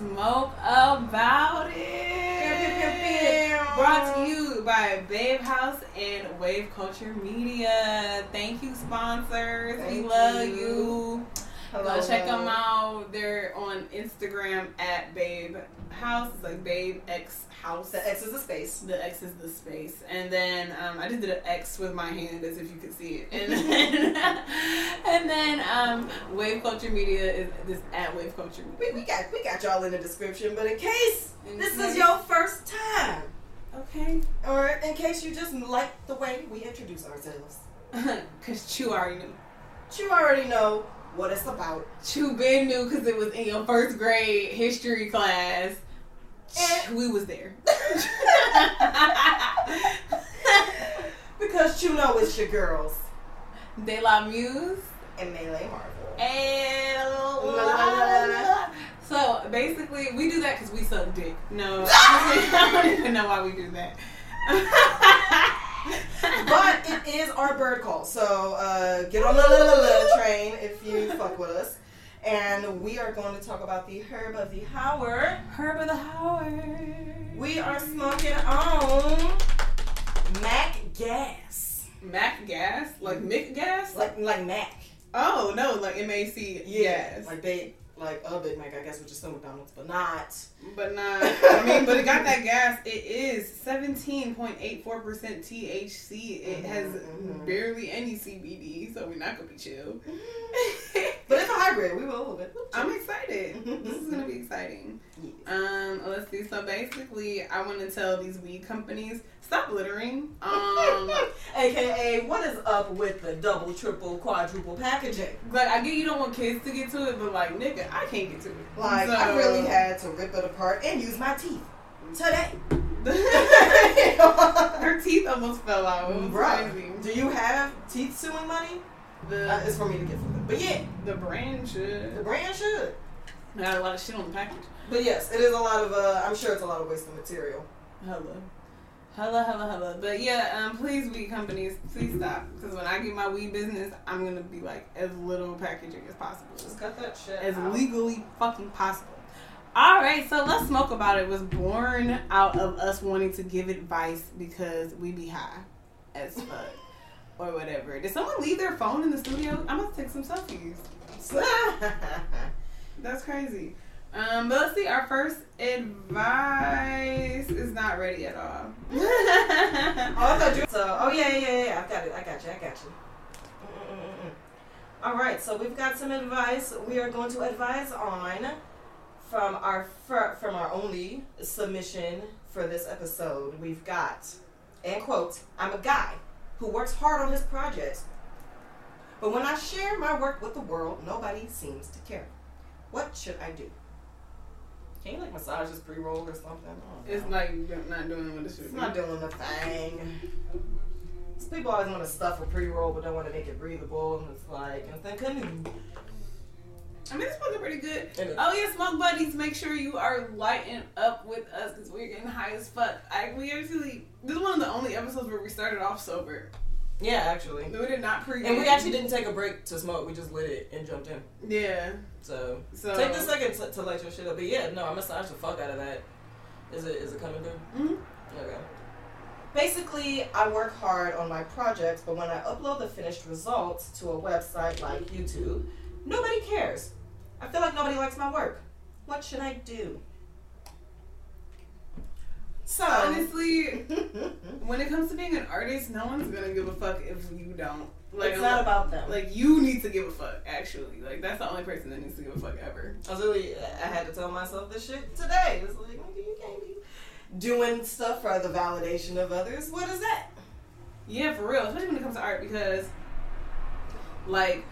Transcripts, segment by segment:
Smoke About It. Brought to you by Babe House and Wave Culture Media. Thank you, sponsors. we love you. you. Go check them out. They're on Instagram at Babe House. It's like Babe X House. The X is the space. The X is the space, and then um, I just did an X with my hand as if you could see it, and then and then um, Wave Culture Media is this at Wave Culture. We, we got we got y'all in the description, but in case In this case. is your first time, Okay, or in case you just like the way we introduce ourselves, cause Chew already knew. you already know what it's about. Chew been knew because it was in your first grade history class. And- we was there. Because you know it's your girls De La Muse. and Melee Marvel. And so basically, we do that because we suck dick. No, I don't even know why we do that. But it is our bird call, so uh, get on the la, la, la train if you fuck with us. And we are going to talk about the herb of the hour. Herb of the Howard. We are smoking on Mac Gas. Mac gas, like Mick gas. Like like Mac. oh no, like M A C Yes, Like they like a Big Mac, I guess, which is still McDonald's, but not. but not. I mean, but it got that gas. It is seventeen point eight four percent THC. It has Mhm. barely any CBD, so we're not gonna be chill. But it's a hybrid. We will a little bit. I'm excited. this is gonna be exciting. Yes. Um, let's see. So basically, I want to tell these weed companies stop littering. Um, AKA, what is up with the double, triple, quadruple packaging? like I get you don't want kids to get to it, but like nigga, I can't get to it. Like, So- I really had to rip it apart and use my teeth today. Her teeth almost fell out. It was Bruh, crazy. do you have teeth suing money? The Uh, it's for me to get from them. But yeah, the brand should. the should. brand should. Got a lot of shit on the package. But yes, it is a lot of, uh, I'm sure it's a lot of wasted material. Hella. Hella, hella, hella. But yeah, um, please, weed companies, please stop. Because when I get my weed business, I'm going to be like as little packaging as possible. Just cut that shit as out. legally fucking possible. All right, so let's smoke about it. Was born out of us wanting to give advice because we be high as fuck or whatever. Did someone leave their phone in the studio? I'm gonna take some selfies. That's crazy. Um, but let's see. Our first advice is not ready at all. Oh, I thought you. So, oh yeah, yeah, yeah. I got it. I got you. I got you. All right. So we've got some advice. We are going to advise on from our fir- from our only submission for this episode. We've got, and quote, I'm a guy who works hard on his projects, but when I share my work with the world, nobody seems to care. What should I do? Can you like massage this pre-roll or something? I don't It's like not doing what it should It's be. not doing the thing. These people always want to stuff a pre-roll, but don't want to make it breathable, and it's like, and then canoe. I mean, it's fucking pretty good. And it- Oh yeah, smoke buddies. Make sure you are lighting up with us because we're getting high as fuck. I we actually this is one of the only episodes where we started off sober. Yeah, actually. We did not pre. And we actually didn't take a break to smoke. We just lit it and jumped in. Yeah. So, So take this second to, to light your shit up. But yeah, no, I massaged the fuck out of that. Is it is it coming through? Mhm. Okay. Basically, I work hard on my projects, but when I upload the finished results to a website like YouTube, nobody cares. I feel like nobody likes my work. What should I do? So, honestly, when it comes to being an artist, no one's gonna give a fuck if you don't. Like, it's not about them. like you need to give a fuck. Actually, like that's the only person that needs to give a fuck ever. I was really, I had to tell myself this shit today. It's like, you can't be doing stuff for the validation of others. What is that? Yeah, for real. Especially when it comes to art, because like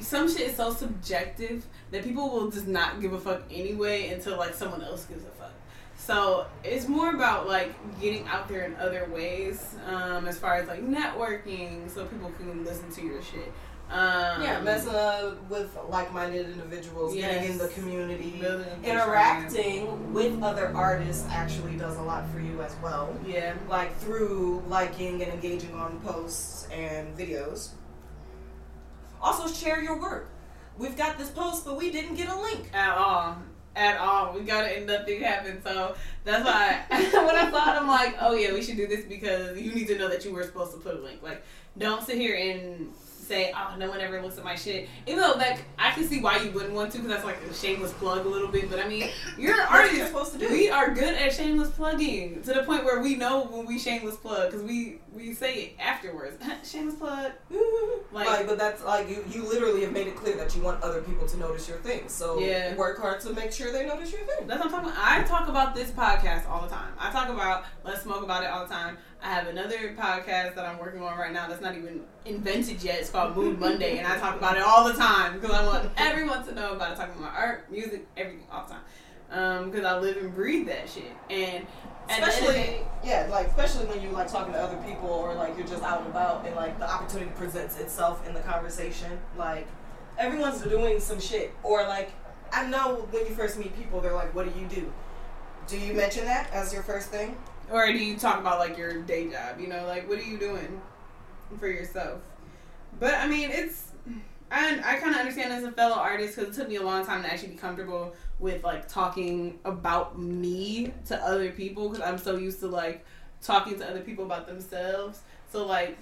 some shit is so subjective that people will just not give a fuck anyway until like someone else gives a fuck. So it's more about like getting out there in other ways, um, as far as like networking, so people can listen to your shit. Um, Yeah, messing up with like-minded individuals, getting in the community, Building interacting with other artists actually does a lot for you as well. Yeah, Like through liking and engaging on posts and videos. Also, share your work. We've got this post, but we didn't get a link. at all. At all. We gotta end nothing happen. So that's why when I it, I'm like, oh yeah, we should do this because you need to know that you were supposed to put a link. Like, don't sit here and say, oh, no one ever looks at my shit. Even though like I can see why you wouldn't want to because that's like a shameless plug a little bit. But I mean, you're an what you're supposed to do. We are good at shameless plugging to the point where we know when we shameless plug because we we say it afterwards. shameless plug. like, Like- but that's like you, you literally have made it clear that you want other people to notice your thing. So Yeah. work hard to make sure they notice your thing. That's what I'm talking about. I talk about this podcast all the time. I talk about Let's Smoke About It all the time. I have another podcast that I'm working on right now that's not even invented yet. It's called Mood Monday, and I talk about it all the time because I want everyone to know about it. Talking about my art, music, everything all the time. Um, because I live and breathe that shit. And at the end of the especially day- yeah like especially when you like talking to other people or like you're just out and about and like the opportunity presents itself in the conversation like everyone's doing some shit or like i know when you first meet people they're like what do you do do you mention that as your first thing Or do you talk about like your day job? You know, like what are you doing for yourself? But I mean, it's I I kind of understand as a fellow artist because it took me a long time to actually be comfortable with like talking about me to other people because I'm so used to like talking to other people about themselves. So like,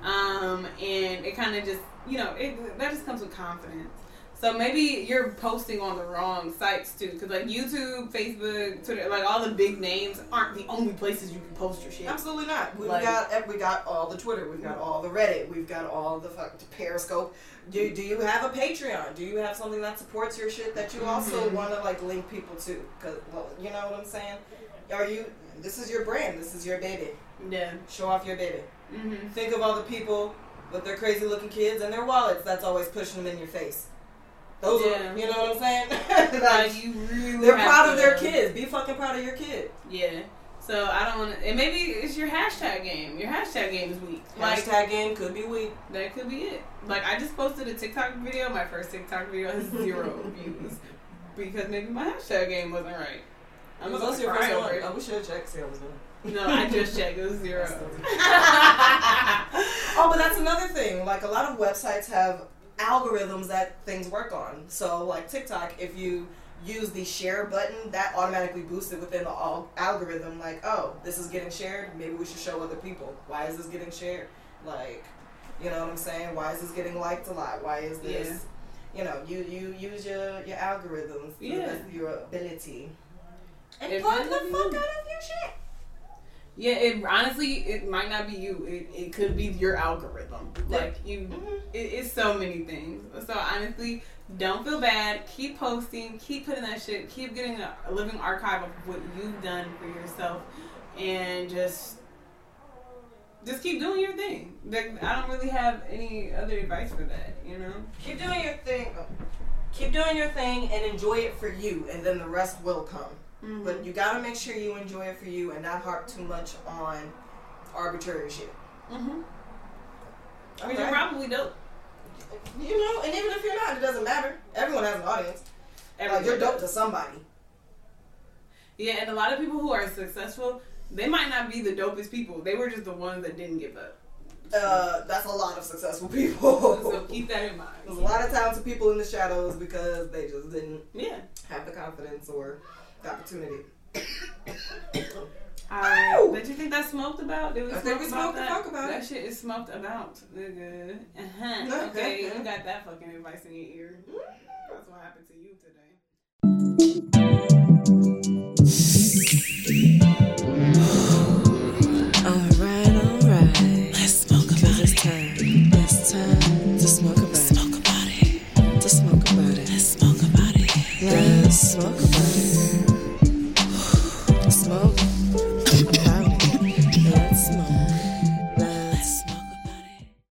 um, and it kind of just you know it that just comes with confidence. So maybe you're posting on the wrong sites too, because like YouTube, Facebook, Twitter, like all the big names aren't the only places you can post your shit. absolutely not we've Like- got we got all the twitter we've got all the reddit we've got all the fuck periscope do, do you have a patreon do you have something that supports your shit that you also Mhm. want to like link people to because well, you know what i'm saying are you this is your brand this is your baby Yeah. show off your baby Mm-hmm. think of all the people with their crazy looking kids and their wallets that's always pushing them in your face those Yeah. are you know what i'm saying Like like, you really. they're proud of their kids be fucking proud of your kid Yeah. So I don't want to. And maybe it's your hashtag game. Your hashtag game is weak. Like hashtag game could be weak that could be it. Like I just posted a TikTok video. My first TikTok video has zero views because maybe my hashtag game wasn't right. I'm was also your first one we should have checked see how it was doing No, I just checked. It was zero. oh, but that's another thing. Like a lot of websites have algorithms that things work on. So like TikTok, if you use the share button, that automatically boosts it within the al- algorithm. Like, oh, this is getting shared. Maybe we should show other people. Why is this getting shared? Like, you know what I'm saying? Why is this getting liked a lot? Why is this? You know, you you use your your algorithms Yeah. your ability. And plug the fuck out of your shit. Yeah, it honestly it might not be you. It, it could be your algorithm. Like you, Mhm. it, it's so many things. So honestly, don't feel bad. Keep posting. Keep putting that shit. Keep getting a, a living archive of what you've done for yourself, and just just keep doing your thing. Like, I don't really have any other advice for that. You know. Keep doing your thing. Keep doing your thing and enjoy it for you, and then the rest will come. Mm-hmm. But you gotta make sure you enjoy it for you and not harp too much on arbitrary shit. Mm-hmm. I mean, Okay. you're probably dope. You know, and even if you're not, it doesn't matter. Everyone has an audience. Like you're dope does. to somebody. Yeah, and a lot of people who are successful, they might not be the dopest people. They were just the ones that didn't give up. Uh, that's a lot of successful people. So keep that in mind. There's a lot of talented people in the shadows because they just didn't Yeah. have the confidence or the opportunity. Alright. Ow! Did you think that smoked about? Did we smoke we smoked that? fuck about that it. shit is smoked about, nigga. Uh-huh. Okay, you got that fucking advice in your ear. That's what happened to you today.